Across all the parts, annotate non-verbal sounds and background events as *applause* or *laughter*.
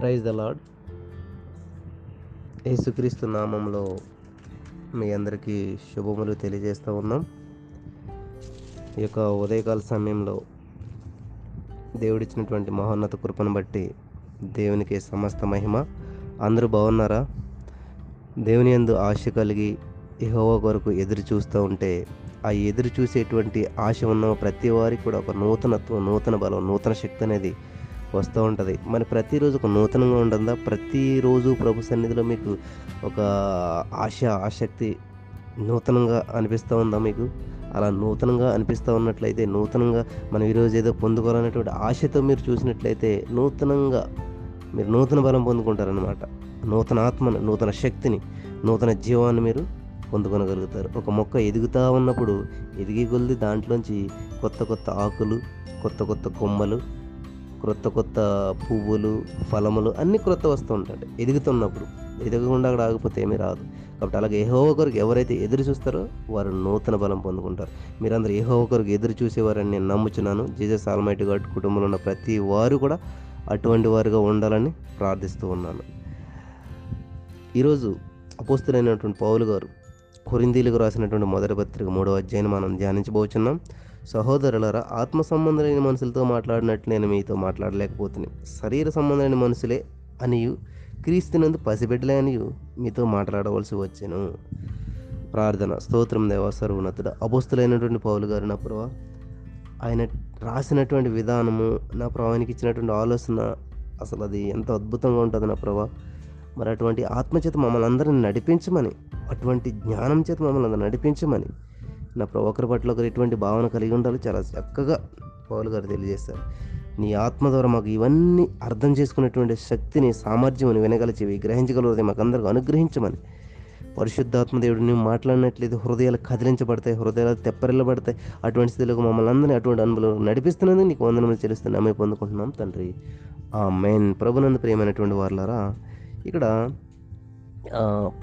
Praise the lord యేసుక్రీస్తు నామంలో మీ అందరికీ శుభములు తెలియజేస్తూ ఉన్నాం. ఈ యొక్క ఉదయకాల సమయంలో దేవుడిచ్చినటువంటి మహోన్నత కృపను బట్టి దేవునికి సమస్త మహిమ. అందరూ బాగున్నారా? దేవుని యందు ఆశ కలిగి యెహోవా కొరకు ఎదురు చూస్తూ ఉంటే ఆ ఎదురు చూసేటువంటి ఆశ ఉన్న ప్రతి వారికి కూడా ఒక నూతనత్వం నూతన బలం నూతన శక్తి అనేది వస్తూ ఉంటుంది. మరి ప్రతిరోజు ఒక నూతనంగా ఉంటుందా? ప్రతిరోజు ప్రభు సన్నిధిలో మీకు ఒక ఆశ ఆసక్తి నూతనంగా అనిపిస్తూ ఉందా మీకు? అలా నూతనంగా అనిపిస్తూ ఉన్నట్లయితే నూతనంగా మనం ఈరోజు ఏదో పొందుకోవాలనేటువంటి ఆశతో మీరు చూసినట్లయితే నూతనంగా మీరు నూతన బలం పొందుకుంటారనమాట నూతన ఆత్మను నూతన శక్తిని నూతన జీవాన్ని మీరు పొందుకొనగలుగుతారు. ఒక మొక్క ఎదుగుతూ ఉన్నప్పుడు ఎదిగి కొలిది దాంట్లోంచి కొత్త కొత్త ఆకులు కొత్త కొత్త కొమ్మలు క్రొత్త కొత్త పువ్వులు ఫలములు అన్నీ క్రొత్త వస్తూ ఉంటాయి ఎదుగుతున్నప్పుడు. ఎదగకుండా అక్కడ ఆగిపోతే ఏమీ రాదు. కాబట్టి అలాగే ఏహో ఒకరికి ఎవరైతే ఎదురు చూస్తారో వారు నూతన బలం పొందుకుంటారు. మీరందరూ ఏహో ఒకరికి ఎదురు చూసేవారని నేను నమ్ముచున్నాను. జీజస్ ఆల్మైటి గాడ్ కుటుంబంలో ఉన్న ప్రతి వారు కూడా అటువంటి వారుగా ఉండాలని ప్రార్థిస్తూ ఉన్నాను. ఈరోజు అపోస్తులైనటువంటి పౌలు గారు కొరిందీలకు రాసినటువంటి మొదటి పత్రిక మూడవ అధ్యాయం మనం ధ్యానించబోచున్నాం. సహోదరులరా ఆత్మ సంబంధమైన మనుషులతో మాట్లాడినట్లు నేను మీతో మాట్లాడలేకపోతున్నాను శరీర సంబంధమైన మనుషులే అనియు క్రీస్తునందు పసిబిడ్డలే అనియు మీతో మాట్లాడవలసి వచ్చాను. ప్రార్థన స్తోత్రం దేవ సర్వోన్నతుడు. అపోస్తులైనటువంటి పౌలు గారు నా ప్రభా ఆయన రాసినటువంటి విధానము నా ప్రభానికి ఇచ్చినటువంటి ఆలోచన అసలు అది ఎంత అద్భుతంగా ఉంటుంది నా ప్రభా. మరి అటువంటి ఆత్మచేత మమ్మల్ని అందరిని నడిపించమని అటువంటి జ్ఞానం చేత మమ్మల్ని అందరిని నడిపించమని నా ప్రభు ఒకరి పట్ల ఒకరు ఎటువంటి భావన కలిగి ఉండాలి. చాలా చక్కగా పౌలు గారు తెలియజేస్తారు నీ ఆత్మ ద్వారా మాకు ఇవన్నీ అర్థం చేసుకునేటువంటి శక్తిని సామర్థ్యం వినగలిచేవి గ్రహించగలది మాకు అనుగ్రహించమని. పరిశుద్ధాత్మ దేవుడు నువ్వు మాట్లాడినట్లయితే హృదయాలు కదిలించబడతాయి హృదయాలు తెప్పరిల్లబడతాయి. అటువంటి స్థితిలోకి మమ్మల్ని అందరినీ అటువంటి అనుభవం నడిపిస్తున్నది నీకు వందనములు చెల్లిస్తున్నా మేము పొందుకుంటున్నాం తండ్రి. ఆ మెయిన్ ప్రభునంద ప్రియమైనటువంటి వాళ్ళారా ఇక్కడ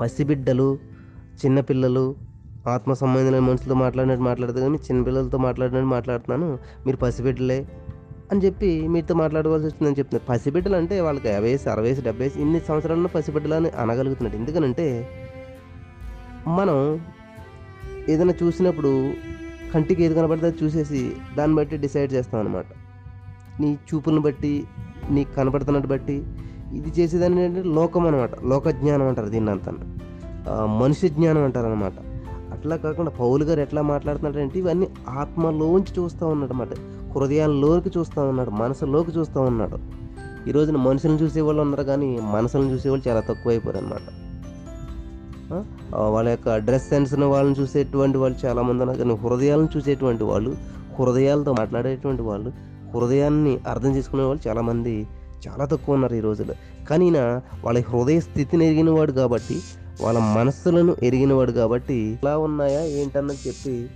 పసిబిడ్డలు చిన్నపిల్లలు ఆత్మ సంబంధమైన మనుషులతో మాట్లాడినట్టు మాట్లాడదు కానీ చిన్నపిల్లలతో మాట్లాడినట్టు మాట్లాడుతున్నాను. మీరు పసిబిడ్డలే అని చెప్పి మీతో మాట్లాడవలసి వస్తుందని చెప్తున్నారు. పసిబిడ్డలు అంటే వాళ్ళకి యాభై వేసి అరవై వేసి డెబ్బై వేసి ఇన్ని సంవత్సరాల్లో పసిబిడ్డలు అని అనగలుగుతున్నాడు ఎందుకనంటే మనం ఏదైనా చూసినప్పుడు కంటికి ఏది కనబడితే అది చూసేసి దాన్ని బట్టి డిసైడ్ చేస్తాం అనమాట నీ చూపులను బట్టి నీకు కనపడుతున్నట్టు బట్టి ఇది చేసేదాన్ని ఏంటంటే లోకం అనమాట లోక జ్ఞానం అంటారు దీన్ని అంతా మనిషి జ్ఞానం అంటారు అనమాట అట్లా కాకుండా పౌలు గారు ఎట్లా మాట్లాడుతున్నాడంటే ఇవన్నీ ఆత్మలోంచి చూస్తూ ఉన్నాడు అన్నమాట. హృదయాల్లోకి చూస్తూ ఉన్నాడు మనసులోకి చూస్తూ ఉన్నాడు. ఈ రోజున మనుషులను చూసేవాళ్ళు ఉన్నారు కానీ మనసులను చూసేవాళ్ళు చాలా తక్కువైపోయారు అనమాట వాళ్ళ యొక్క డ్రెస్ సెన్స్ని వాళ్ళని చూసేటువంటి వాళ్ళు చాలామంది ఉన్నారు కానీ హృదయాలను చూసేటువంటి వాళ్ళు హృదయాలతో మాట్లాడేటువంటి వాళ్ళు హృదయాన్ని అర్థం చేసుకునే వాళ్ళు చాలామంది చాలా తక్కువ ఉన్నారు ఈ రోజుల్లో కానీ ఈయన వాళ్ళ హృదయ స్థితిని ఎరిగినవాడు కాబట్టి వాళ్ళ మనస్సులను ఎరిగినవాడు కాబట్టి ఎలా ఉన్నాయా ఏంటన్నది చెప్పి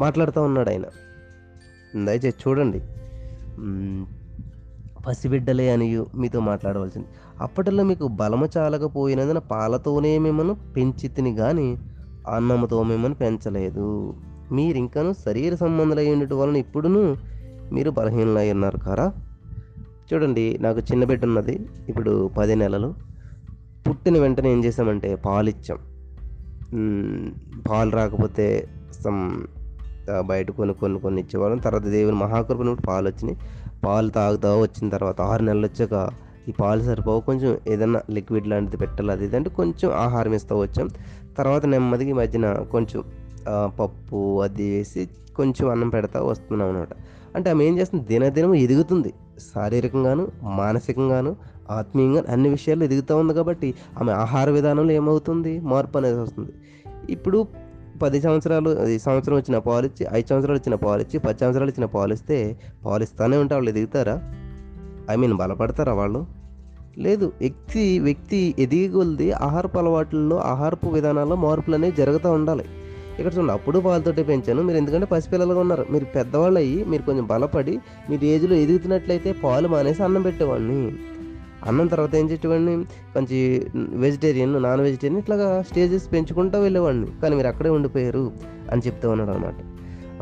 మాట్లాడుతూ ఉన్నాడు ఆయన. దయచేసి చూడండి. పసిబిడ్డలే అని మీతో మాట్లాడవలసింది. అప్పటిలో మీకు బలము చాలకపోయినందున పాలతోనే మిమ్మల్ని పెంచితిని కానీ అన్నముతో మిమ్మల్ని పెంచలేదు. మీరు ఇంకాను శరీర సంబంధాలు ఉండటం వలన ఇప్పుడును మీరు బలహీనలై ఉన్నారు కారా? చూడండి నాకు చిన్న బిడ్డ ఉన్నది. ఇప్పుడు పది నెలలు. పుట్టిన వెంటనే ఏం చేసామంటే పాలు ఇచ్చాం పాలు రాకపోతే సమ్ బయట కొన్ని కొన్ని కొన్ని ఇచ్చేవాళ్ళం. తర్వాత దేవుని మహాకృపను పాలు వచ్చినాయి. పాలు తాగుతా వచ్చిన తర్వాత ఆరు నెలలు వచ్చాక ఈ పాలు సరిపోవు. కొంచెం ఏదైనా లిక్విడ్ లాంటిది పెట్టాలి అది అంటే కొంచెం ఆహారం ఇస్తూ వచ్చాం. తర్వాత నెమ్మదిగా మధ్యన కొంచెం పప్పు అది వేసి కొంచెం అన్నం పెడతా వస్తున్నాం అనమాట అంటే ఆమె ఏం చేస్తుంది? దినదినం ఎదుగుతుంది. శారీరకంగాను మానసికంగాను ఆత్మీయంగా అన్ని విషయాలు ఎదుగుతూ ఉంది కాబట్టి ఆమె ఆహార విధానంలో ఏమవుతుంది? మార్పు అనేది వస్తుంది. ఇప్పుడు పది సంవత్సరాలు అది సంవత్సరం వచ్చిన పాలు ఇచ్చి ఐదు సంవత్సరాలు ఇచ్చిన పాలు ఇచ్చి పది సంవత్సరాలు ఇచ్చిన పాలు ఇస్తే పాలు ఇస్తానే ఉంటే వాళ్ళు ఎదుగుతారా? ఐ మీన్ బలపడతారా వాళ్ళు? లేదు వ్యక్తి వ్యక్తి ఎదిగొల్ది ఆహారపు అలవాట్లలో ఆహారపు విధానాల్లో మార్పులు అనేవి జరుగుతూ ఉండాలి. ఇక్కడ చూడండి అప్పుడు పాలతోటే పెంచాను. మీరు ఎందుకంటే పసిపిల్లలుగా ఉన్నారు. మీరు పెద్దవాళ్ళు అయ్యి మీరు కొంచెం బలపడి మీరు ఏజ్లో ఎదుగుతున్నట్లయితే పాలు మానేసి అన్నం పెట్టేవాడిని. అన్నం తర్వాత ఏం చేసేవాడిని? కొంచెం వెజిటేరియన్ నాన్ వెజిటేరియన్ ఇట్లాగా స్టేజెస్ పెంచుకుంటూ వెళ్ళేవాడిని. కానీ మీరు అక్కడే ఉండిపోయారు అని చెప్తూ ఉన్నాడు అనమాట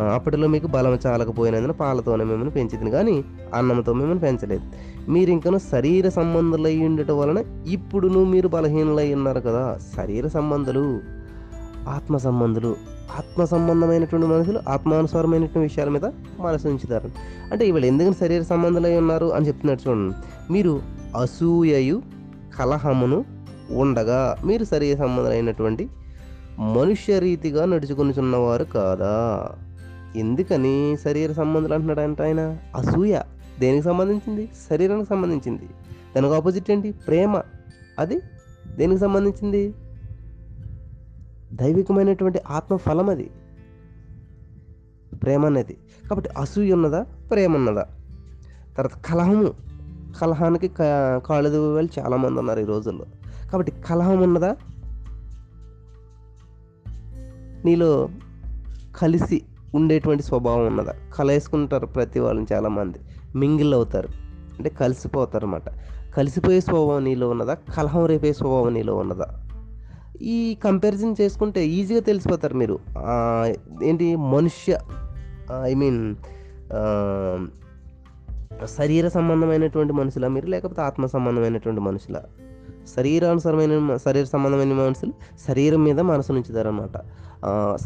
అప్పటిలో మీకు బలం చాలకపోయినందున పాలతోనే మిమ్మల్ని పెంచింది. కానీ అన్నంతో మిమ్మల్ని పెంచలేదు. మీరు ఇంకను శరీర సంబంధులై ఉండటం వలన ఇప్పుడును మీరు బలహీనులై ఉన్నారు కదా. శరీర సంబంధాలు ఆత్మ సంబంధులు ఆత్మ సంబంధమైనటువంటి మనుషులు ఆత్మానుసారమైనటువంటి విషయాల మీద మనసు ఉంచుతారు. అంటే వీళ్ళు ఎందుకని శరీర సంబంధులై ఉన్నారు అని చెప్తున్నట్టు చూడండి. మీరు అసూయయు కలహమును ఉండగా. మీరు శరీర సంబంధమైనటువంటి మనుష్య రీతిగా నడుచుకునిచున్నవారు కాదా? ఎందుకని శరీర సంబంధాలు అంటున్నాడు అంటే ఆయన? అసూయ. దేనికి సంబంధించింది? శరీరానికి సంబంధించింది. దానికి ఆపోజిట్ ఏంటి? ప్రేమ. అది దేనికి సంబంధించింది? దైవికమైనటువంటి ఆత్మ ఫలం అది. ప్రేమ అనేది. కాబట్టి అసూయ ఉన్నదా? ప్రేమ ఉన్నదా? తర్వాత కలహము. కలహానికి కాళ్ళు వాళ్ళు చాలామంది ఉన్నారు ఈ రోజుల్లో. కాబట్టి కలహం ఉన్నదా? నీలో కలిసి ఉండేటువంటి స్వభావం ఉన్నదా? కలేసుకుంటారు ప్రతి వాళ్ళని చాలామంది. మింగిల్ అవుతారు. అంటే కలిసిపోతారు అన్నమాట కలిసిపోయే స్వభావం నీలో ఉన్నదా? కలహం రేపే స్వభావం నీలో ఉన్నదా? ఈ కంపారిజన్ చేసుకుంటే ఈజీగా తెలిసిపోతారు మీరు. ఏంటి? మనుష్య ఐ మీన్ శరీర సంబంధమైనటువంటి మనుషుల మీరు? లేకపోతే ఆత్మ సంబంధమైనటువంటి మనుషుల? శరీరానుసరమైన శరీర సంబంధమైన మనుషులు శరీరం మీద మనసు ఉంచుతారనమాట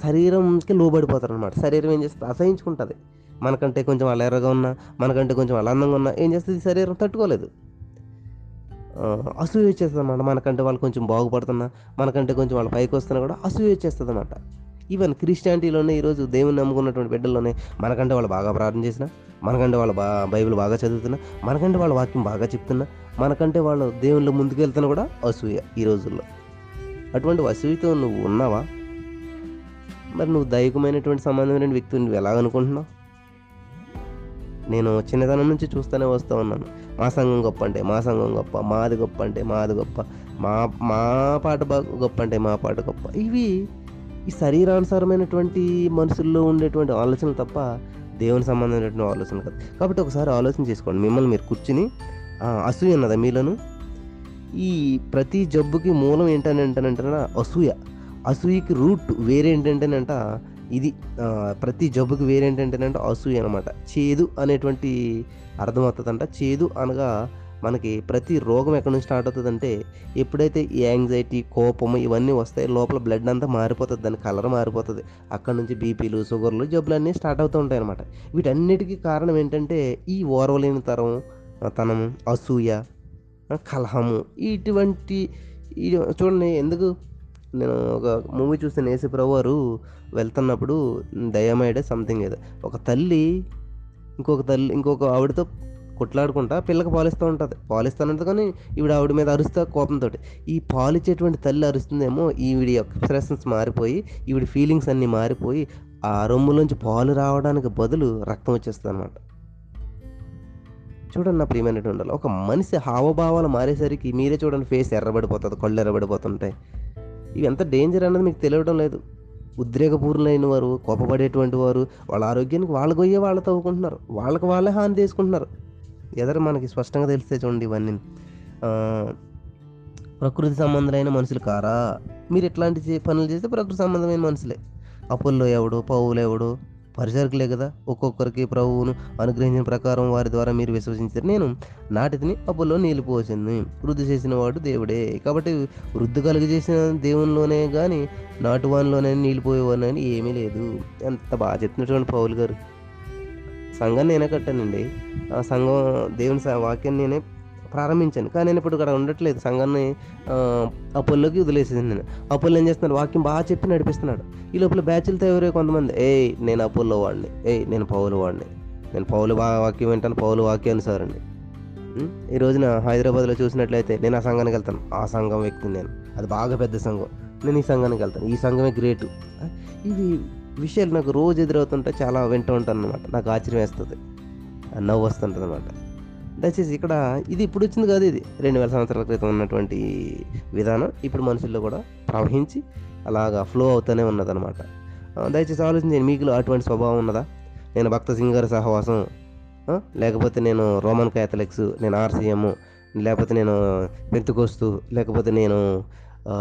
శరీరంకి లోబడిపోతారు అనమాట శరీరం ఏం చేస్తుంది? అసహించుకుంటుంది. మనకంటే కొంచెం అలా ఎర్రగా ఉన్నా మనకంటే కొంచెం అలా అందంగా ఉన్నా ఏం చేస్తుంది? శరీరం తట్టుకోలేదు. అసూయ వచ్చేస్తుంది అనమాట మనకంటే వాళ్ళు కొంచెం బాగుపడుతున్నా మనకంటే కొంచెం వాళ్ళు పైకి వస్తున్నా కూడా అసూయ వచ్చేస్తుంది అనమాట ఈవెన్ క్రిస్టియానిటీలోనే ఈరోజు దేవుని నమ్ముకున్నటువంటి బిడ్డల్లోనే మనకంటే వాళ్ళు బాగా ప్రార్థన చేసిన మనకంటే వాళ్ళు బా బైబిల్ బాగా చదువుతున్నా మనకంటే వాళ్ళ వాక్యం బాగా చెప్తున్నా మనకంటే వాళ్ళు దేవుళ్ళు ముందుకు వెళ్తున్నా కూడా అసూయ ఈ రోజుల్లో. అటువంటి అసూయతో నువ్వు ఉన్నావా? మరి నువ్వు దైవికమైనటువంటి సంబంధమైన వ్యక్తిని నువ్వు ఎలా అనుకుంటున్నావు? నేను చిన్నతనం నుంచి చూస్తూనే వస్తూ ఉన్నాను. మా సంఘం గొప్ప అంటే మా సంఘం గొప్ప మాది గొప్ప అంటే మాది గొప్ప మా మా పాట బా- గొప్ప అంటే మా పాట గొప్ప. ఇవి ఈ శరీరానుసారమైనటువంటి మనుషుల్లో ఉండేటువంటి ఆలోచనలు తప్ప దేవుని సంబంధమైనటువంటి ఆలోచన కాదు. కాబట్టి ఒకసారి ఆలోచన చేసుకోండి. మిమ్మల్ని మీరు కూర్చుని అసూయ ఉన్నదా మీలను? ఈ ప్రతి జబ్బుకి మూలం ఏంటని అంటానంటే అసూయ. అసూయకి రూట్ వేరేంటంటేనంట ఇది ప్రతి జబ్బుకి వేరేంటంటేనంట అసూయ అనమాట చేదు అనేటువంటి అర్థమవుతుందంట. చేదు అనగా మనకి ప్రతి రోగం ఎక్కడి నుంచి స్టార్ట్ అవుతుందంటే ఎప్పుడైతే ఈ యాంగ్జైటీ కోపం ఇవన్నీ వస్తాయి లోపల బ్లడ్ అంతా మారిపోతుంది. దాని కలర్ మారిపోతుంది. అక్కడ నుంచి బీపీలు షుగర్లు జబ్బులు అన్నీ స్టార్ట్ అవుతూ ఉంటాయి అనమాట వీటన్నిటికీ కారణం ఏంటంటే ఈ ఓర్వలేని తరం తనము అసూయ కలహము ఇటువంటి ఈ చూడండి ఎందుకు నేను ఒక మూవీ చూస్తే నేసిప్రభు వారు వెళ్తున్నప్పుడు దయమైడే సంథింగ్ ఏదో. ఒక తల్లి ఇంకొక తల్లి ఇంకొక ఆవిడతో కొట్లాడుకుంటా పిల్లకి పాలిస్తూ ఉంటుంది. పాలిస్తానంత కానీ ఈవిడ ఆవిడ మీద అరుస్తా కోపంతో ఈ పాలిచ్చేటువంటి తల్లి అరుస్తుందేమో ఈవిడ ఎక్స్ప్రెషన్స్ మారిపోయి ఈవిడ ఫీలింగ్స్ అన్నీ మారిపోయి ఆ రొమ్ములోంచి పాలు రావడానికి బదులు రక్తం వచ్చేస్తుంది అనమాట చూడండి నా ప్రియమైనటువంటి ఉండాలి ఒక మనిషి హావభావాలు మారేసరికి మీరే చూడండి ఫేస్ ఎర్రబడిపోతుంది కళ్ళు ఎర్రబడిపోతుంటాయి. ఇవి ఎంత డేంజర్ అన్నది మీకు తెలియడం లేదు. ఉద్రేకపూర్ణులైన వారు కోపపడేటువంటి వారు వాళ్ళ ఆరోగ్యానికి వాళ్ళ గొయ్యే వాళ్ళు తవ్వుకుంటున్నారు వాళ్ళకి వాళ్ళే హాని చేసుకుంటున్నారు. ఎదరు మనకి స్పష్టంగా తెలిస్తే చూడండి ఇవన్నీ. ప్రకృతి సంబంధమైన మనుషులు కారా? మీరు ఎట్లాంటి పనులు చేస్తే ప్రకృతి సంబంధమైన మనుషులే. అప్పుల్లో ఎవడు? పౌలు ఎవడు? పరిచారకులే కదా. ఒక్కొక్కరికి ప్రభువును అనుగ్రహించిన ప్రకారం వారి ద్వారా మీరు విశ్వసించారు. నేను నాటితిని అప్పుల్లో నీళ్ళు పోసింది. వృద్ధి చేసిన వాడు దేవుడే. కాబట్టి వృద్ధి కలుగజేసిన దేవునిలోనే కానీ నాటువానిలోనే నీళ్ళు పోయేవాడిని ఏమీ లేదు. ఎంత బాగా చెప్తున్నటువంటి పౌలు గారు. సంఘం నేనే కట్టానండి. ఆ సంఘం దేవుని స- వాక్యాన్ని నేనే ప్రారంభించాను. కానీ నేను ఇప్పుడు ఇక్కడ ఉండట్లేదు. సంఘాన్ని అప్పుల్లోకి వదిలేసేది నేను. అప్పుల్లో ఏం చేస్తున్నాడు? వాక్యం బాగా చెప్పి నడిపిస్తున్నాడు. ఈ లోపల బ్యాచ్లతో ఎవరే కొంతమంది ఏయ్ నేను అప్పుల్లో వాడిని. ఏయ్ నేను పౌలు వాడిని. నేను పౌలు బాగా వాక్యం వింటాను పౌలు వాక్యానుసారండి. ఉం? ఈ రోజున హైదరాబాద్లో చూసినట్లయితే నేను ఆ సంఘానికి వెళ్తాను. ఆ సంఘం వ్యక్తిని నేను. అది బాగా పెద్ద సంఘం. నేను ఈ సంఘానికి వెళ్తాను. ఈ సంఘమే గ్రేటు. ఇది విషయాలు నాకు రోజు ఎదురవుతుంటే చాలా వింటూ ఉంటాను అనమాట నాకు ఆశ్చర్యం వేస్తుంది. నవ్వు వస్తుంటుంది అనమాట దయచేసి ఇక్కడ ఇది ఇప్పుడు వచ్చింది కాదు ఇది. రెండు వేల సంవత్సరాల క్రితం ఉన్నటువంటి విధానం ఇప్పుడు మనుషుల్లో కూడా ప్రవహించి అలాగా ఫ్లో అవుతూనే ఉన్నదనమాట దయచేసి ఆలోచించండి మీకు అటువంటి స్వభావం ఉన్నదా? నేను భక్త సింగ్ గారి సహవాసం లేకపోతే నేను రోమన్ క్యాథలిక్స్ నేను ఆర్సీఎం లేకపోతే నేను పెంతుకొస్తూ లేకపోతే నేను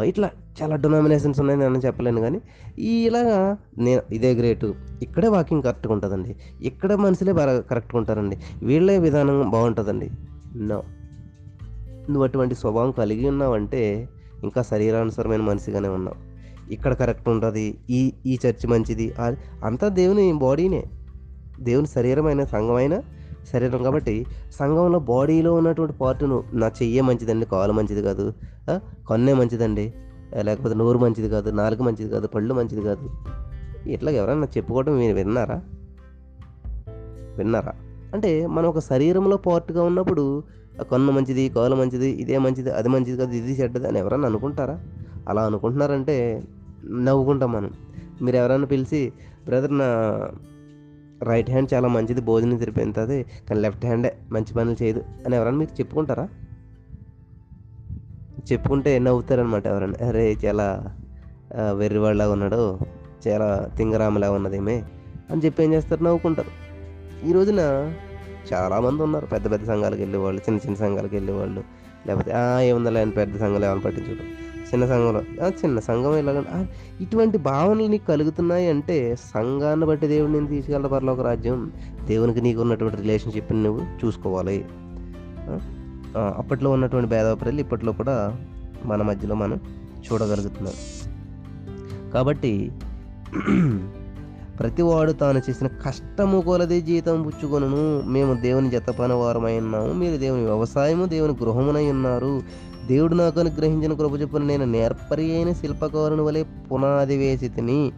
ఇట్లా చాలా డొనామినేషన్స్ ఉన్నాయి నేను చెప్పలేను కానీ ఇలాగా నేను ఇదే గ్రేటు ఇక్కడే వాకింగ్ కరెక్ట్గా ఉంటుందండి. ఇక్కడ మనుషులే బాగా కరెక్ట్గా ఉంటారండి. వీళ్ళే విధానం బాగుంటుందండి. నో నువ్వు అటువంటి స్వభావం కలిగి ఉన్నావంటే ఇంకా శరీరానుసరమైన మనిషిగానే ఉన్నావు. ఇక్కడ కరెక్ట్ ఉంటుంది. ఈ ఈ చర్చ్ మంచిది. అంతా దేవుని బాడీనే దేవుని శరీరమైన సంఘమైన శరీరం కాబట్టి సంఘంలో బాడీలో ఉన్నటువంటి పార్ట్ను నా చెయ్యే మంచిదండి కాలు మంచిది కాదు. కొన్నే కన్నే మంచిదండి. లేకపోతే నోరు మంచిది కాదు నాలుగు మంచిది కాదు పళ్ళు మంచిది కాదు. ఇట్లా ఎవరన్నా చెప్పుకోవడం మీరు విన్నారా? విన్నారా? అంటే మనం ఒక శరీరంలో పార్ట్గా ఉన్నప్పుడు కన్ను మంచిది కాలు మంచిది ఇదే మంచిది అది మంచిది కాదు ఇది చెడ్డది అని ఎవరన్నా అనుకుంటారా? అలా అనుకుంటున్నారంటే నవ్వుకుంటాం మనం. మీరు ఎవరైనా పిలిచి బ్రదర్ నా రైట్ హ్యాండ్ చాలా మంచిది భోజనం తిరిపోతుంది కానీ లెఫ్ట్ హ్యాండే మంచి పనులు చేయదు అని ఎవరైనా మీరు చెప్పుకుంటారా? చెప్పుకుంటే నవ్వుతారనమాట ఎవరైనా. అరే చాలా ఆ, వెర్రివాళ్ళగా ఉన్నాడు. చాలా తింగరామలా ఉన్నదేమే అని చెప్పి ఏం చేస్తారు? నవ్వుకుంటారు. ఈ రోజున చాలామంది ఉన్నారు. పెద్ద పెద్ద సంఘాలకు వెళ్ళేవాళ్ళు చిన్న చిన్న సంఘాలకు వెళ్ళేవాళ్ళు. లేకపోతే ఏముందలే అని పెద్ద సంఘాలు ఏమైనా పట్టించుకోవడం చిన్న సంఘంలో చిన్న సంఘం ఇలాగ ఇటువంటి భావనలు నీకు కలుగుతున్నాయి అంటే సంఘాన్ని బట్టి దేవుడు నేను తీసుకెళ్ళ ఒక రాజ్యం దేవునికి నీకు ఉన్నటువంటి రిలేషన్షిప్ని నువ్వు చూసుకోవాలి. అప్పట్లో ఉన్నటువంటి భేదాభిప్రాయాలు ఇప్పట్లో కూడా మన మధ్యలో మనం చూడగలుగుతున్నాం. కాబట్టి *clears throat* ప్రతివాడు తాను చేసిన కష్టము కొలది జీతం పుచ్చుకొనును. మేము దేవుని జతపన వారమై ఉన్నాము. మీరు దేవుని వ్యవసాయము దేవుని గృహమునై ఉన్నారు. దేవుడు నాకు అనుగ్రహించిన కృప చొప్పున నేను నేర్పరి అయిన శిల్పకారుని వలె పునాది వేసి తిని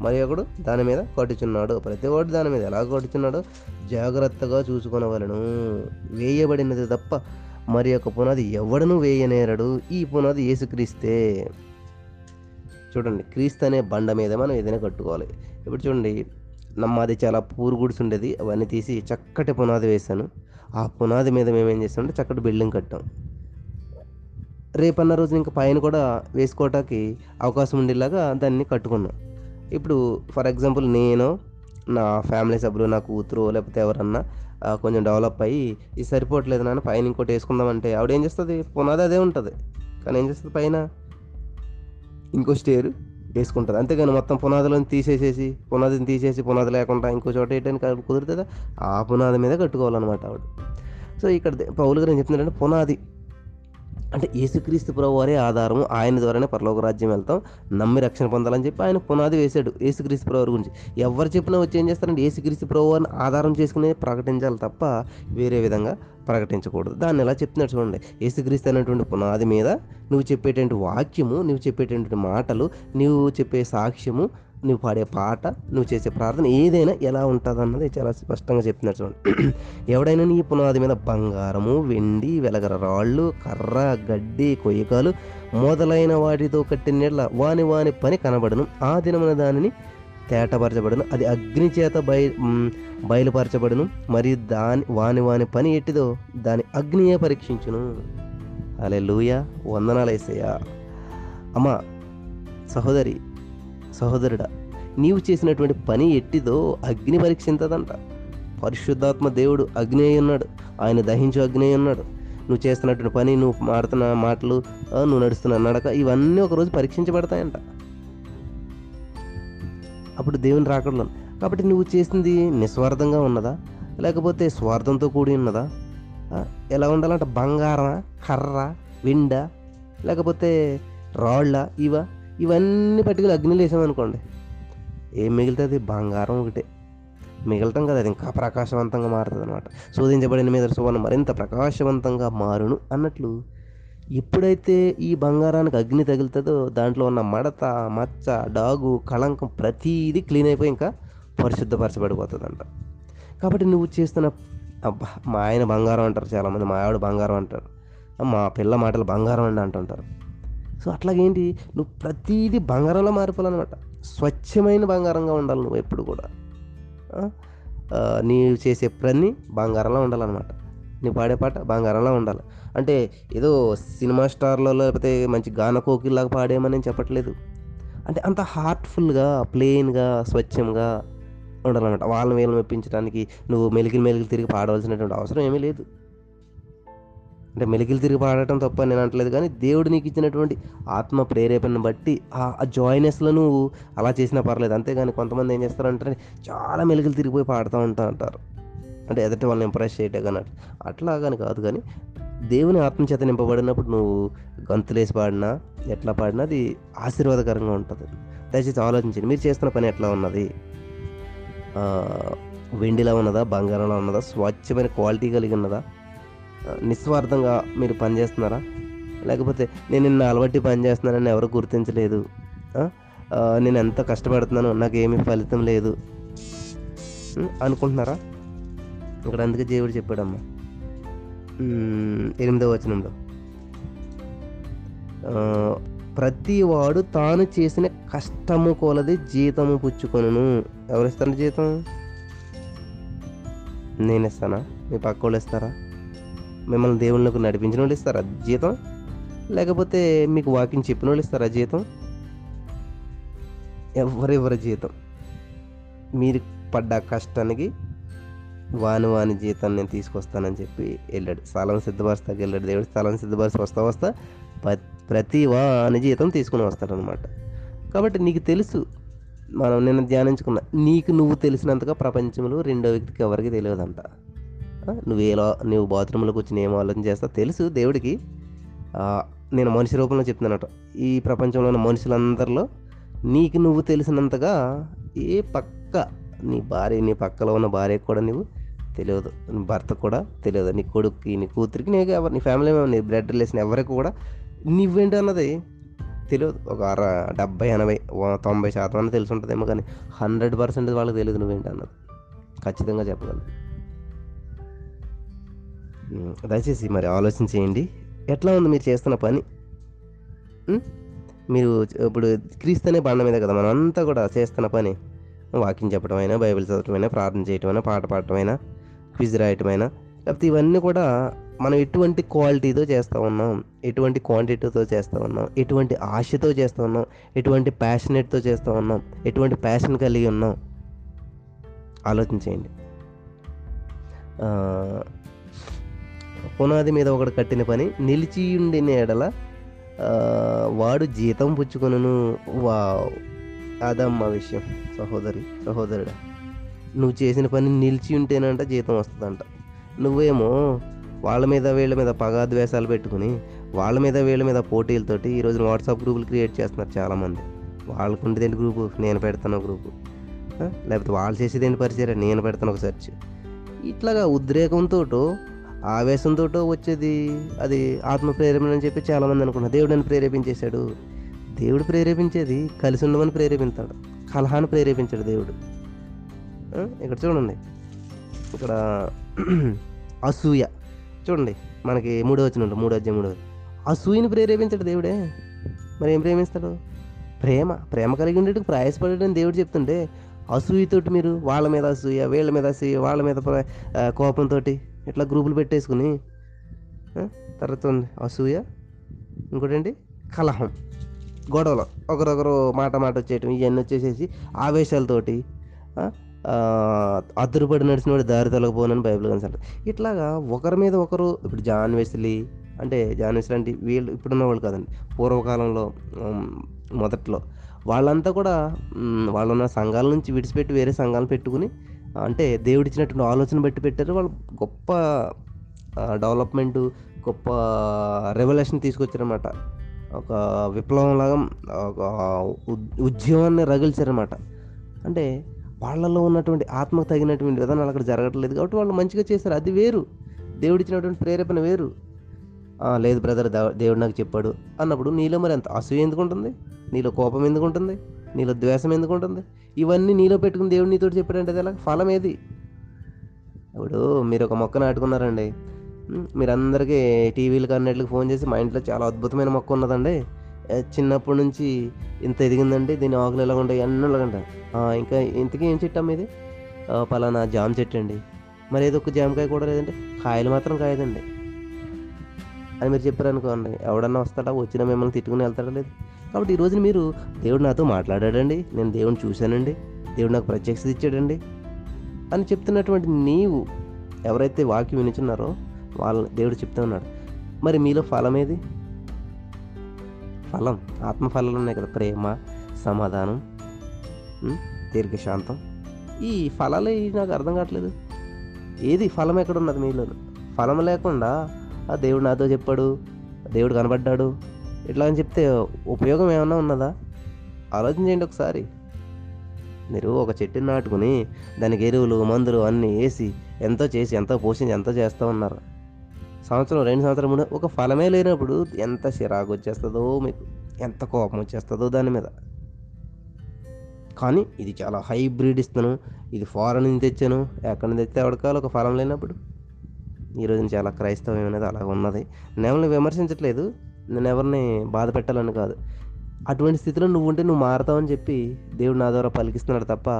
మరి ఒకడు దాని మీద కొట్టుచున్నాడు. ప్రతివాడు దాని మీద ఎలా కొట్టుచున్నాడో? జాగ్రత్తగా చూసుకునవలను వేయబడినది తప్ప మరి యొక్క పునాది ఎవడను వేయనేరడు. ఈ పునాది ఏసుక్రీస్తే చూడండి క్రీస్తు అనే బండ మీద మనం ఏదైనా కట్టుకోవాలి. ఇప్పుడు చూడండి నమ్మది చాలా పూరు గుడిసి ఉండేది. అవన్నీ తీసి చక్కటి పునాది వేశాను. ఆ పునాది మీద మేము ఏం చేస్తామంటే చక్కటి బిల్డింగ్ కట్టాం. రేపన్న రోజు ఇంకా పైన కూడా వేసుకోవటానికి అవకాశం ఉండేలాగా దాన్ని కట్టుకున్నాం. ఇప్పుడు ఫర్ ఎగ్జాంపుల్ నేను నా ఫ్యామిలీ సభ్యులు నా కూతురు లేకపోతే ఎవరన్నా కొంచెం డెవలప్ అయ్యి ఇది సరిపోవట్లేదు నాన్న పైన ఇంకోటి వేసుకుందామంటే ఆవిడ ఏం చేస్తుంది? పునాది అదే ఉంటుంది. కానీ ఏం చేస్తుంది పైన? ఇంకో స్టేర్ వేసుకుంటుంది. అంతేగాని మొత్తం పునాదులను తీసేసేసి పునాదిని తీసేసి పునాది లేకుండా ఇంకో చోట వేయడానికి కుదురుతుందా? ఆ పునాది మీద కట్టుకోవాలన్నమాట ఆవిడ. సో ఇక్కడ పౌలు గారు ఏం చెప్తున్నారంటే పునాది అంటే యేసుక్రీస్తు ప్రభు వారే ఆధారము ఆయన ద్వారానే పరలోక రాజ్యం వెళ్తాం నమ్మి రక్షణ పొందాలని చెప్పి ఆయన పునాది వేశాడు యేసుక్రీస్తు ప్రభు గురించి. ఎవరు చెప్పినా వచ్చి ఏం చేస్తారంటే యేసుక్రీస్తు ప్రభు వారిని ఆధారం చేసుకునే ప్రకటించాలి తప్ప వేరే విధంగా ప్రకటించకూడదు. దాన్ని ఎలా చెప్తున్నాడు చూడండి. యేసుక్రీస్తు అనేటువంటి పునాది మీద నువ్వు చెప్పేటువంటి వాక్యము నువ్వు చెప్పేటువంటి మాటలు నువ్వు చెప్పే సాక్ష్యము నువ్వు పాడే పాట నువ్వు చేసే ప్రార్థన ఏదైనా ఎలా ఉంటుంది అన్నది చాలా స్పష్టంగా చెప్తున్నారు చూడండి. *clears throat* ఎవడైనా నీ పునాది మీద బంగారము వెండి వెలగర రాళ్ళు కర్ర గడ్డి కొయ్యకాలు మొదలైన వాటితో కట్టిన నీళ్ళ వాని వాని పని కనబడను. ఆ దినమున దానిని తేటపరచబడును. అది అగ్ని చేత బయ బయలుపరచబడును. మరియు దాని వాని వాని పని ఎట్టిదో దాని అగ్నియే పరీక్షించును. అలే లూయ వేసేయా అమ్మ సహోదరి సహోదరుడా నీవు చేసినటువంటి పని ఎట్టిదో అగ్ని పరీక్షించదంట. పరిశుద్ధాత్మ దేవుడు అగ్ని అయి ఉన్నాడు. ఆయన దహించు అగ్ని అయి ఉన్నాడు. నువ్వు చేస్తున్నటువంటి పని నువ్వు మాడుతున్న మాటలు నువ్వు నడుస్తున్న నడక ఇవన్నీ ఒకరోజు పరీక్షించబడతాయంట. అప్పుడు దేవుని రాకడలో కాబట్టి నువ్వు చేసింది నిస్వార్థంగా ఉన్నదా? లేకపోతే స్వార్థంతో కూడి ఉన్నదా? ఎలా ఉండాలంటే? బంగారమా కర్ర విండ లేకపోతే రాళ్ళ ఇవా? ఇవన్నీ పట్టుకుని అగ్నిలో వేసామనుకోండి ఏం మిగులుతుంది? బంగారం ఒకటే. మిగలటం కదా అది ఇంకా ప్రకాశవంతంగా మారుతుంది అనమాట శోధించబడిన మీద సువర్ణ మరింత ప్రకాశవంతంగా మారును అన్నట్లు ఎప్పుడైతే ఈ బంగారానికి అగ్ని తగులుతుందో దాంట్లో ఉన్న మడత మచ్చ డాగు కళంకం ప్రతిదీ క్లీన్ అయిపోయి ఇంకా పరిశుద్ధపరచబడిపోతుందంట. కాబట్టి నువ్వు చేస్తున్న అబ్బా మా ఆయన బంగారం అంటారు చాలామంది మా ఆవిడ బంగారం అంటారు. మా పిల్ల మాటలు బంగారం అండి అంటుంటారు. సో అట్లాగేంటి? నువ్వు ప్రతీది బంగారంలో మారిపోవాలన్నమాట. స్వచ్ఛమైన బంగారంగా ఉండాలి నువ్వు ఎప్పుడు కూడా. నీవు చేసే పని బంగారంలో ఉండాలన్నమాట. నీ పాడే పాట బంగారంలో ఉండాలి. అంటే ఏదో సినిమా స్టార్లో లేకపోతే మంచి గాన కోకిల్లాగా పాడేమని నేను చెప్పట్లేదు. అంటే అంత హార్ట్ఫుల్గా ప్లెయిన్గా స్వచ్ఛంగా ఉండాలన్నమాట. వాళ్ళని వీళ్ళని మెప్పించడానికి నువ్వు మెలికి మెలికి తిరిగి పాడవలసినటువంటి అవసరం ఏమీ లేదు. అంటే మెలికిలు తిరిగి పాడటం తప్ప నేను అంటలేదు కానీ దేవుడు నీకు ఇచ్చినటువంటి ఆత్మ ప్రేరేపణను బట్టి ఆ జాయినెస్లో నువ్వు అలా చేసినా పర్లేదు. అంతేగాని కొంతమంది ఏం చేస్తారంటే చాలా మెలికలు తిరిగిపోయి పాడుతూ ఉంటా అంటారు. అంటే ఎదటి వాళ్ళని ఇంప్రెస్ చేయటే కానీ అట్లా కానీ కాదు కానీ దేవుని ఆత్మచేత నింపబడినప్పుడు నువ్వు గంతులేసి పాడినా ఎట్లా పాడినా అది ఆశీర్వాదకరంగా ఉంటుంది. దయచేసి ఆలోచించండి. మీరు చేస్తున్న పని ఎట్లా ఉన్నది? వెండిలా ఉన్నదా? బంగారంలో ఉన్నదా? స్వచ్ఛమైన క్వాలిటీ కలిగి ఉన్నదా? నిస్వార్థంగా మీరు పని చేస్తున్నారా లేకపోతే నేను నిన్న అలవాటి పనిచేస్తున్నానని ఎవరు గుర్తించలేదు. నేను ఎంత కష్టపడుతున్నాను నాకు ఫలితం లేదు. అనుకుంటున్నారా? ఇక్కడ అందుకే దేవుడు చెప్పాడమ్మా. ఎనిమిదో ఎనిమిదవ వచనంలో. ప్రతివాడు ప్రతి వాడు తాను చేసిన కష్టము కొలది జీతము పుచ్చుకొనును. ఎవరు ఇస్తారు జీతం? నేను ఇస్తానా మీ పక్క వాళ్ళు ఇస్తారా? మిమ్మల్ని దేవుళ్ళకు నడిపించిన వాళ్ళు ఇస్తారా జీతం? లేకపోతే మీకు వాకింగ్ చెప్పిన వాళ్ళు ఇస్తారా జీతం? ఎవరెవరి జీతం? మీరు పడ్డ కష్టానికి వాని వాని జీతాన్ని నేను తీసుకొస్తానని చెప్పి వెళ్ళాడు. స్థలం సిద్ధపరుస్తాకి వెళ్ళాడు దేవుడు. స్థలం సిద్ధపరిచి వస్తా వస్తా ప- ప్రతి వాని జీతం తీసుకుని వస్తాడనమాట కాబట్టి నీకు తెలుసు మనం నిన్న ధ్యానించుకున్న నీకు నువ్వు తెలిసినంతగా ప్రపంచంలో రెండో వ్యక్తికి ఎవరికి తెలియదంట. నువ్వు ఎలా నువ్వు బాత్రూంలోకి వచ్చి నేను ఆలోచన చేస్తా? తెలుసు దేవుడికి. నేను మనిషి రూపంలో చెప్తున్నానట. ఈ ప్రపంచంలో ఉన్న మనుషులందరిలో నీకు నువ్వు తెలిసినంతగా ఏ పక్క నీ భార్య నీ పక్కలో ఉన్న భార్యకు కూడా నువ్వు తెలియదు. నీ భర్త కూడా తెలియదు. నీ కొడుక్కి నీ కూతురికి నీకు ఎవరు నీ ఫ్యామిలీ మెంబర్ నీ బ్లడ్ రిలేషన్ ఎవరికి కూడా నువ్వేంటి అన్నది తెలియదు. ఒక అర డెబ్బై ఎనభై తొంభై శాతం అన్న తెలిసి ఉంటుందేమో కానీ హండ్రెడ్ పర్సెంట్ వాళ్ళకి తెలియదు నువ్వేంటి అన్నది. ఖచ్చితంగా చెప్పగలను. దయచేసి మరి ఆలోచన చేయండి. ఎట్లా ఉంది మీరు చేస్తున్న పని? మీరు ఇప్పుడు క్రీస్తునే బండ మీద కదా మనం అంతా కూడా చేస్తున్న పని. వాకింగ్ చెప్పడమైనా బైబిల్ చదవటమైనా ప్రార్థన చేయటమైనా పాట పాడటమైనా క్విజ్ రాయటమైనా లేకపోతే ఇవన్నీ కూడా మనం ఎటువంటి క్వాలిటీతో చేస్తూ ఉన్నాం ఎటువంటి క్వాంటిటీతో చేస్తూ ఉన్నాం ఎటువంటి ఆశతో చేస్తూ ఉన్నాం ఎటువంటి ప్యాషనెట్తో చేస్తూ ఉన్నాం ఎటువంటి ప్యాషన్ కలిగి ఉన్నాం? ఆలోచించేయండి పునాది మీద ఒకడు కట్టిన పని నిలిచి ఉండిన ఎడల వాడు జీతం పుచ్చుకొనను. వా అదమ్మ విషయం సహోదరి సహోదరుడా. నువ్వు చేసిన పని నిలిచి ఉంటేనంట జీతం వస్తుందంట. నువ్వేమో వాళ్ళ మీద వీళ్ళ మీద పగాద్వేషాలు పెట్టుకుని వాళ్ళ మీద వీళ్ళ మీద పోటీలతోటి ఈ రోజున వాట్సాప్ గ్రూపులు క్రియేట్ చేస్తున్నారు చాలామంది. వాళ్ళకు ఉండేదేంటి గ్రూపు? నేను పెడతాను గ్రూపు. లేకపోతే వాళ్ళు చేసేదేంటి పరిచయం? నేను పెడతాను ఒక సెర్చ్. ఇట్లాగా ఉద్రేకంతో ఆవేశంతో వచ్చేది? అది ఆత్మ ప్రేరేపణ అని చెప్పి చాలామంది అనుకున్నారు దేవుడు నన్ను ప్రేరేపించేశాడు. దేవుడు ప్రేరేపించేది కలిసి ఉండమని ప్రేరేపిస్తాడు కలహాన్ని ప్రేరేపించాడు దేవుడు. ఇక్కడ చూడండి. ఇక్కడ *clears throat* అసూయ. చూడండి. మనకి మూడో వచ్చిన మూడో అధ్యాయం మూడో అసూయని ప్రేరేపించాడు దేవుడే. మరి ఏం ప్రేమిస్తాడు? ప్రేమ. ప్రేమ కలిగి ఉండేటికి ప్రయాసపడేటని దేవుడు చెప్తుంటే అసూయతోటి మీరు వాళ్ళ మీద అసూయ వీళ్ళ మీద అసూయ వాళ్ళ మీద ప్ర- కోపంతో ఇట్లా గ్రూపులు పెట్టేసుకుని తర్వాత ఉంది అసూయ. ఇంకోటండి కలహం. గొడవలు. ఒకరొకరు మాట మాట వచ్చేయటం ఇవన్నీ వచ్చేసేసి ఆవేశాలతోటి అద్దరుపడి నడిచిన వాడు దారి తొలగపోనని బైబిల్ కన్సల్ట్. ఇట్లాగా ఒకరి మీద ఒకరు ఇప్పుడు జాన్ వెస్లీ అంటే జాన్ వెస్లీ అంటే వీళ్ళు ఇప్పుడున్న వాళ్ళు కాదండి పూర్వకాలంలో మొదట్లో వాళ్ళంతా కూడా వాళ్ళున్న సంఘాల నుంచి విడిచిపెట్టి వేరే సంఘాలు పెట్టుకుని అంటే దేవుడిచ్చినటువంటి ఆలోచన బట్టి పెట్టారు. వాళ్ళు గొప్ప డెవలప్మెంట్ గొప్ప రెవల్యూషన్ తీసుకొచ్చారనమాట ఒక విప్లవంలాగా ఒక ఉద్యమాన్ని రగిల్చారనమాట అంటే వాళ్ళలో ఉన్నటువంటి ఆత్మకు తగినటువంటి విధానాలు అక్కడ జరగట్లేదు కాబట్టి వాళ్ళు మంచిగా చేశారు. అది వేరు. దేవుడిచ్చినటువంటి ప్రేరేపణ వేరు. లేదు బ్రదర్ దేవుడు నాకు చెప్పాడు అన్నప్పుడు నీలో మరి అంత అసూయ ఎందుకు ఉంటుంది నీలో కోపం ఎందుకు ఉంటుంది నీలో ద్వేషం ఎందుకు ఉంటుంది ఇవన్నీ నీలో పెట్టుకుని దేవుడు నీతో చెప్పాడంటే అది ఎలా? ఫలం ఏది? ఇప్పుడు మీరు ఒక మొక్క నాటుకున్నారండి. మీరందరికీ టీవీలకు అన్నిటికి ఫోన్ చేసి మా ఇంట్లో చాలా అద్భుతమైన మొక్క ఉన్నదండి. చిన్నప్పటి నుంచి ఇంత ఎదిగిందండి. దీని ఆకులు ఎలా ఉంటాయి? అన్నీ ఉండగంట ఇంకా ఇంతకీ ఏం చెట్టు ఇది? పలానా జామ చెట్టు అండి. మరి ఏదో ఒక జామకాయ కూడా లేదంటే కాయలు మాత్రం కాయదండి. అని మీరు చెప్పారనుకోండి ఎవడన్నా వస్తాడా? వచ్చినా మిమ్మల్ని తిట్టుకుని వెళ్తాడా లేదు? కాబట్టి ఈరోజు మీరు దేవుడు నాతో మాట్లాడాడండి. నేను దేవుడిని చూశానండి. దేవుడు నాకు ప్రత్యక్షత ఇచ్చాడండి. అని చెప్తున్నటువంటి నీవు ఎవరైతే వాక్యం వినిచున్నారో వాళ్ళ దేవుడు చెప్తూ ఉన్నాడు. మరి మీలో ఫలం ఏది? ఫలం. ఆత్మఫలాలు ఉన్నాయి కదా. ప్రేమ సమాధానం దీర్ఘశాంతం. ఈ ఫలాలు నాకు అర్థం కావట్లేదు. ఏది ఫలం ఎక్కడ ఉన్నది మీలో ఫలం లేకుండా ఆ దేవుడు నాతో చెప్పాడు. దేవుడు కనబడ్డాడు. ఇట్లా అని చెప్తే ఉపయోగం ఏమైనా ఉన్నదా? ఆలోచించండి ఒకసారి. మీరు ఒక చెట్టుని నాటుకుని దానికి ఎరువులు మందులు అన్నీ వేసి ఎంతో చేసి ఎంతో పోషించి ఎంతో చేస్తూ ఉన్నారు. సంవత్సరం రెండు సంవత్సరం మూడు ఒక ఫలమే లేనప్పుడు ఎంత చిరాకు వచ్చేస్తుందో మీకు ఎంత కోపం వచ్చేస్తుందో దాని మీద. కానీ ఇది చాలా హైబ్రిడ్ ఇస్తాను. ఇది ఫారెన్ నుంచి తెచ్చాను. ఎక్కడి నుంచి తెస్తే ఎవరికాలు ఒక ఫలం లేనప్పుడు. ఈరోజు చాలా క్రైస్తవం అనేది అలాగ ఉన్నది. నేను విమర్శించట్లేదు. నేను ఎవరిని బాధ పెట్టాలని కాదు. అటువంటి స్థితిలో నువ్వు ఉంటే నువ్వు మారతావని చెప్పి దేవుడు నా ద్వారా పలికిస్తున్నాడు తప్ప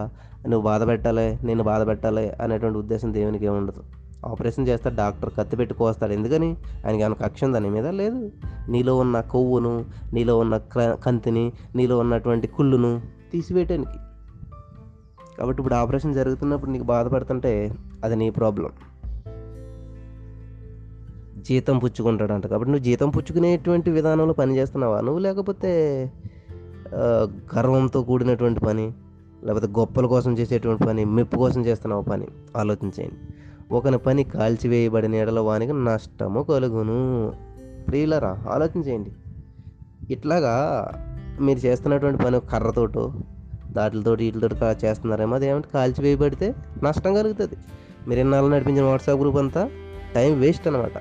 నువ్వు బాధ పెట్టాలి నేను బాధ పెట్టాలి అనేటువంటి ఉద్దేశం దేవునికి ఏమి ఉండదు. ఆపరేషన్ చేస్తాడు డాక్టర్ కత్తి పెట్టి కోస్తాడు. ఎందుకని? ఆయనకి ఏమైనా కక్ష దాని మీద? లేదు. నీలో ఉన్న కొవ్వును నీలో ఉన్న క్ర- కంతిని నీలో ఉన్నటువంటి కుళ్ళును తీసివేయటానికి. కాబట్టి ఇప్పుడు ఆపరేషన్ జరుగుతున్నప్పుడు నీకు బాధపడుతుంటే అది నీ ప్రాబ్లం. జీతం పుచ్చుకుంటాడంట. కాబట్టి నువ్వు జీతం పుచ్చుకునేటువంటి విధానంలో పని చేస్తున్నావా? నువ్వు లేకపోతే గర్వంతో కూడినటువంటి పని లేకపోతే గొప్పల కోసం చేసేటువంటి పని మెప్పు కోసం చేస్తున్నావు పని? ఆలోచించేయండి. ఒకని పని కాల్చివేయబడిన ఎడల వానికి నష్టము కలుగును. ప్రియులరా ఆలోచించేయండి. ఇట్లాగా మీరు చేస్తున్నటువంటి పని కర్రతోటో దాటిలతోటి వీటితోటి చేస్తున్నారేమో అదేమంటే కాల్చివేయబడితే నష్టం కలుగుతుంది. మీరు ఇన్నాళ్ళు నడిపించిన వాట్సాప్ గ్రూప్ అంతా టైం వేస్ట్ అనమాట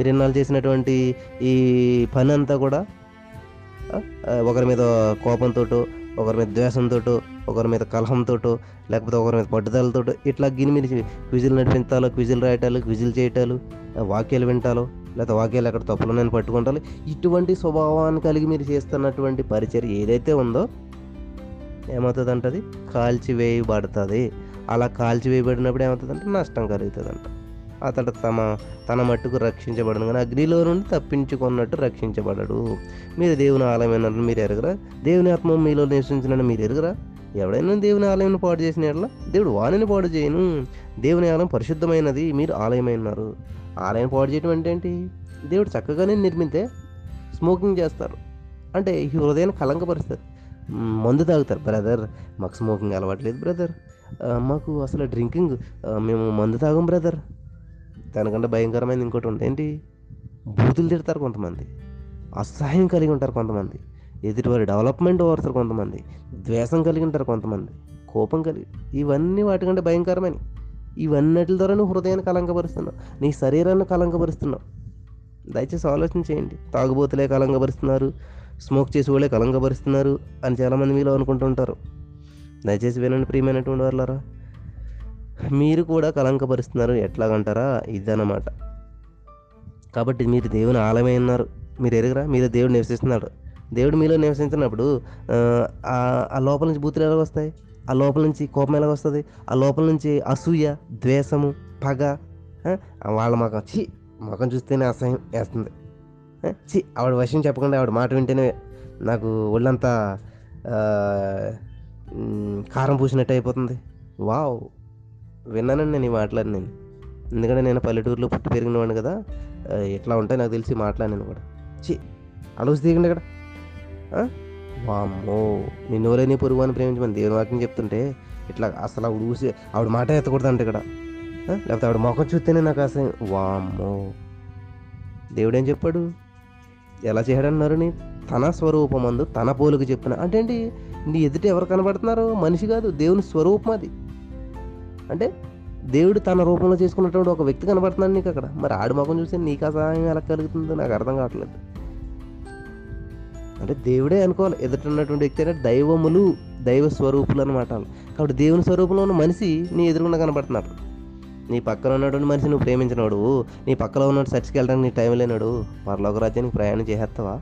మీరు ఇన్నాళ్ళు చేసినటువంటి ఈ పని అంతా కూడా ఒకరి మీద కోపంతో ఒకరి మీద ద్వేషంతో ఒకరి మీద కలహంతో లేకపోతే ఒకరి మీద పట్టుదలతో ఇట్లా గిని మీరు క్విజులు నడిపించాలో క్విజులు రాయటాలు క్విజులు చేయటాలు వాక్యాలు వింటాలో లేకపోతే వాక్యాలు ఎక్కడ తప్పులు నేను పట్టుకుంటాలో ఇటువంటి స్వభావాన్ని కలిగి మీరు చేస్తున్నటువంటి పరిచయం ఏదైతే ఉందో ఏమవుతుంది అంటది కాల్చివేయబడుతుంది. అలా కాల్చివేయబడినప్పుడు ఏమవుతుందంటే నష్టం కలుగుతుందంట. అతడు తమ తన మట్టుకు రక్షించబడను కానీ అగ్నిలో నుండి తప్పించుకున్నట్టు రక్షించబడడు. మీరు దేవుని ఆలయమైనట్లు మీరు ఎరగరా? దేవుని ఆత్మ మీలో నివసించినట్టు మీరు ఎరగరా? ఎవడైనా దేవుని ఆలయం పాడు చేసిన ఎడల దేవుడు వాణిని పాడు చేయను. దేవుని ఆలయం పరిశుద్ధమైనది మీరు ఆలయమైనారు ఆలయం పాడు చేయడం అంటే ఏంటి? దేవుడు చక్కగానే నిర్మితే స్మోకింగ్ చేస్తారు. అంటే ఈ హృదయాన్ని కలంకపరుస్తారు మందు తాగుతారు. బ్రదర్ మాకు స్మోకింగ్ అలవాట్లేదు బ్రదర్. మాకు అసలు డ్రింకింగ్ మేము మందు తాగం బ్రదర్. దానికంటే భయంకరమైనది ఇంకోటి ఉంది ఏంటి? బూతులు తిడతారు కొంతమంది. అసహాయం కలిగి ఉంటారు కొంతమంది. ఎదుటివారి డెవలప్మెంట్ ఓడతారు కొంతమంది. ద్వేషం కలిగి ఉంటారు కొంతమంది. కోపం కలిగి ఇవన్నీ వాటికంటే భయంకరమైన ఇవన్నిటి ద్వారా నువ్వు హృదయాన్ని కలంకపరుస్తున్నావు నీ శరీరాన్ని కలంకపరుస్తున్నావు దయచేసి ఆలోచన చేయండి. తాగుబోతులే కలంకపరుస్తున్నారు స్మోక్ చేసి వాళ్ళే కలంకపరుస్తున్నారు అని చాలామంది మీలో అనుకుంటుంటారు. దయచేసి వినండి ప్రియమైనటువంటి వాళ్ళారా మీరు కూడా కలంకపరుస్తున్నారు ఎట్లాగంటారా? ఇదన్నమాట. కాబట్టి మీరు దేవుని ఆలయమై ఉన్నారు. మీరు ఎరుగురా? మీరు దేవుడు నివసిస్తున్నాడు దేవుడు మీలో నివసించినప్పుడు ఆ, లోపల నుంచి బూతులు ఎలా వస్తాయి? ఆ లోపల నుంచి కోపం ఎలా వస్తుంది? ఆ లోపల నుంచి అసూయ ద్వేషము పగ వాళ్ళ మకం చి ముఖం చూస్తేనే అసహ్యం వేస్తుంది. చి ఆవిడ విషయం చెప్పకుండా ఆవిడ మాట వింటేనే నాకు ఒళ్ళంతా కారం పూసినట్టు అయిపోతుంది. వావ్! విన్నానండి నేను ఈ మాట్లాడి నేను ఎందుకంటే నేను పల్లెటూరులో పుట్టి పెరిగినవాడిని కదా ఎట్లా ఉంటాయి నాకు తెలిసి మాట్లాడినాను కూడా. చి అలవసి దిగండి ఇక్కడ వామ్మో నిన్ను ఎవరైనా పొరుగు అని ప్రేమించమని దేవుని వాక్యం చెప్తుంటే ఇట్లా అసలు ఆవిడ ఊసి ఆవిడ మాట ఎత్తకూడదు ఇక్కడ. లేకపోతే ఆవిడ మొఖం చూస్తేనే నాకు అసలు వామ్మో. దేవుడేం చెప్పాడు? ఎలా చేయడన్నారని నీ తన స్వరూపమందు తన పోలుకు చెప్పిన. అంటే ఏంటి? నీ ఎదుట ఎవరు కనబడుతున్నారు మనిషి కాదు దేవుని స్వరూపం అది. అంటే దేవుడు తన రూపంలో చేసుకున్నటువంటి ఒక వ్యక్తి కనబడుతున్నాడు నీకు అక్కడ. మరి ఆడి ముఖం చూస్తే నీకు అసహాయం ఎలా కలుగుతుందో నాకు అర్థం కావట్లేదు. అంటే దేవుడే అనుకోవాలి. ఎదుట ఉన్నటువంటి వ్యక్తి అంటే దైవములు దైవ స్వరూపులు అనమాట కాబట్టి దేవుని స్వరూపంలో ఉన్న మనిషి నీ ఎదురుకుండా కనబడుతున్నాడు. నీ పక్కన ఉన్నటువంటి మనిషి నువ్వు ప్రేమించినాడు నీ పక్కలో ఉన్నట్టు చర్చికి వెళ్ళడానికి నీ టైం లేనాడు పరలోక రాజ్యానికి ప్రయాణం చేసేస్తావా?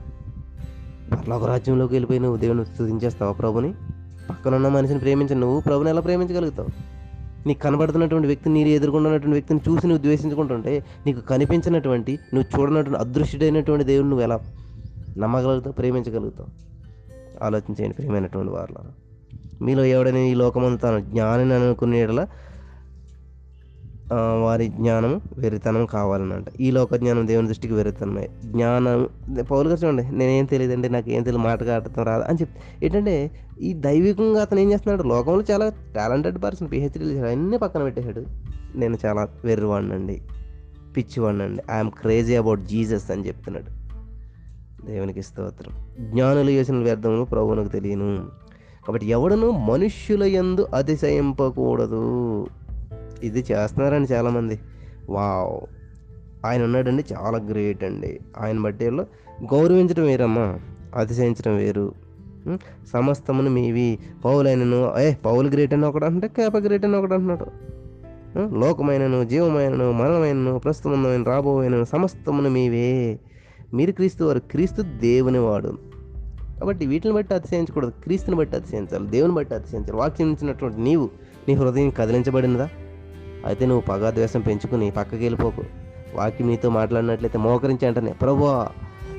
పరలోక రాజ్యంలోకి వెళ్ళిపోయి నువ్వు దేవుని స్థుతించేస్తావా ప్రభుని? పక్కన ఉన్న మనిషిని ప్రేమించి నువ్వు ప్రభుని ఎలా ప్రేమించగలుగుతావు? నీకు కనబడుతున్నటువంటి వ్యక్తిని నీ ఎదుర్కొన్నటువంటి వ్యక్తిని చూసి నువ్వు ద్వేషించుకుంటుంటే నీకు కనిపించినటువంటి నువ్వు చూడనటువంటి అదృశ్యుడైనటువంటి దేవుని నువ్వు ఎలా నమ్మగలుగుతావు ప్రేమించగలుగుతావు? ఆలోచించేయండి ప్రియమైనటువంటి వారిలో మీలో ఎవడని ఈ లోకమంతా జ్ఞానిని అనుకునేలా వారి జ్ఞానం వెరితనం కావాలన్నమాట. ఈ లోక జ్ఞానం దేవుని దృష్టికి వెరితనమే. జ్ఞానం పౌలు గారు చూడండి నేనేం తెలియదండి నాకు ఏం తెలియదు మాట్లాడటం రాదు అని చెప్పి. ఏంటంటే ఈ దైవికంగా అతను ఏం చేస్తున్నాడు లోకంలో చాలా టాలెంటెడ్ పర్సన్ పిహెచ్డీలు అన్నీ పక్కన పెట్టేశాడు. నేను చాలా వెర్రివాడినండి పిచ్చివాడినండి. ఐఎమ్ క్రేజీ అబౌట్ జీసస్ అని చెప్తున్నాడు. దేవునికి స్తోత్రం. జ్ఞానులు చేసిన వ్యర్థములు ప్రభువునకు తెలియను. కాబట్టి ఎవడను మనుష్యుల యందు అతిశయింపకూడదు. ఇది చేస్తున్నారండి చాలామంది. వావ్. ఆయన ఉన్నాడండి చాలా గ్రేట్ అండి. ఆయన బట్టి వాళ్ళు గౌరవించడం వేరమ్మా అతిశయించడం వేరు. సమస్తమును మీవి. పౌలైనను ఏ పౌలు గ్రేట్ అని ఒకడు అంటే కేప గ్రేట్ అని ఒకడు అంటున్నాడు. లోకమైనను జీవమైనను మరణమైనను ప్రస్తుతమైన రాబోయేను సమస్తమును మీవే. మీరు క్రీస్తు వారు క్రీస్తు దేవుని వాడు. కాబట్టి వీటిని బట్టి అతిశయించకూడదు క్రీస్తుని బట్టి అతిశయించాలి దేవుని బట్టి అతిశయించాలి. వాక్యం ఇచ్చినటువంటి నీవు నీ హృదయం కదిలించబడినదా? అయితే నువ్వు పగా ద్వేషం పెంచుకుని పక్కకి వెళ్ళిపోకు. వాక్యం నీతో మాట్లాడినట్లయితే మోకరించి అంటనే ప్రభువా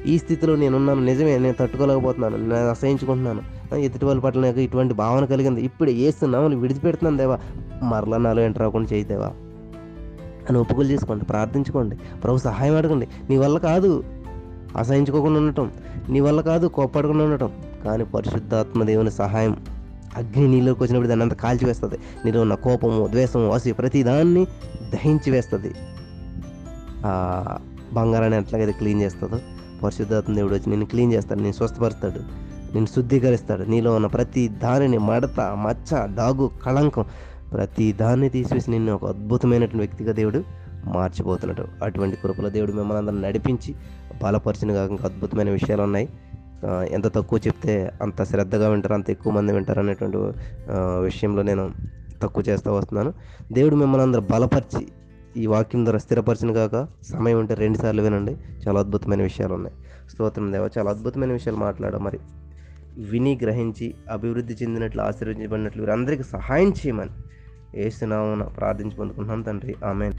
ఈ స్థితిలో నేనున్నాను. నిజమే నేను తట్టుకోలేకపోతున్నాను. నేను అసహించుకుంటున్నాను. ఎదుటి వాళ్ళ పట్ల నాకు ఇటువంటి భావన కలిగింది. ఇప్పుడు ఏస్తున్నాము విడిచిపెడుతున్నాను దేవా. మరలా నాలో ఎంటర్ అవ్వకుండా చేయితేవా అని ఒప్పుకులు చేసుకోండి ప్రార్థించుకోండి. ప్రభు సహాయం అడగండి. నీ వల్ల కాదు అసహించుకోకుండా ఉండటం. నీ వల్ల కాదు కోప్పడకుండా ఉండటం. కానీ పరిశుద్ధాత్మ దేవుని సహాయం అగ్ని నీళ్ళకి వచ్చినప్పుడు దాన్ని అంతా కాల్చివేస్తుంది నీలో ఉన్న కోపము ద్వేషము వసి ప్రతి దాన్ని దహించి వేస్తుంది. బంగారాన్ని ఎట్లాగైతే క్లీన్ చేస్తుందో పరిశుద్ధాత్మ దేవుడు వచ్చి నేను క్లీన్ చేస్తాడు నేను స్వస్థపరుస్తాడు నేను శుద్ధీకరిస్తాడు. నీలో ఉన్న ప్రతి దానిని మడత మచ్చ డాగు కళంకం ప్రతి దాన్ని తీసివేసి నిన్ను ఒక అద్భుతమైనటువంటి వ్యక్తిగా దేవుడు మార్చిపోతున్నాడు. అటువంటి కృపల దేవుడు మిమ్మల్ని అందరిని నడిపించి బలపరిచిన కాక ఇంకా అద్భుతమైన విషయాలు ఉన్నాయి. ఎంత తక్కువ చెప్తే అంత శ్రద్ధగా వింటారు అంత ఎక్కువ మంది వింటారు అనేటువంటి విషయంలో నేను తక్కువ చేస్తూ వస్తున్నాను. దేవుడు మిమ్మల్ని అందరూ బలపరిచి ఈ వాక్యం ద్వారా స్థిరపరిచిన కాక సమయం ఉంటే రెండుసార్లు వినండి. చాలా అద్భుతమైన విషయాలు ఉన్నాయి. స్తోత్రం దేవ చాలా అద్భుతమైన విషయాలు మాట్లాడడం మరి విని గ్రహించి అభివృద్ధి చెందినట్లు ఆశీర్వదించబడినట్లు వీరందరికీ సహాయం చేయమని ఏసునామన ప్రార్థించి పొందుకుంటున్నాను తండ్రి. ఆమె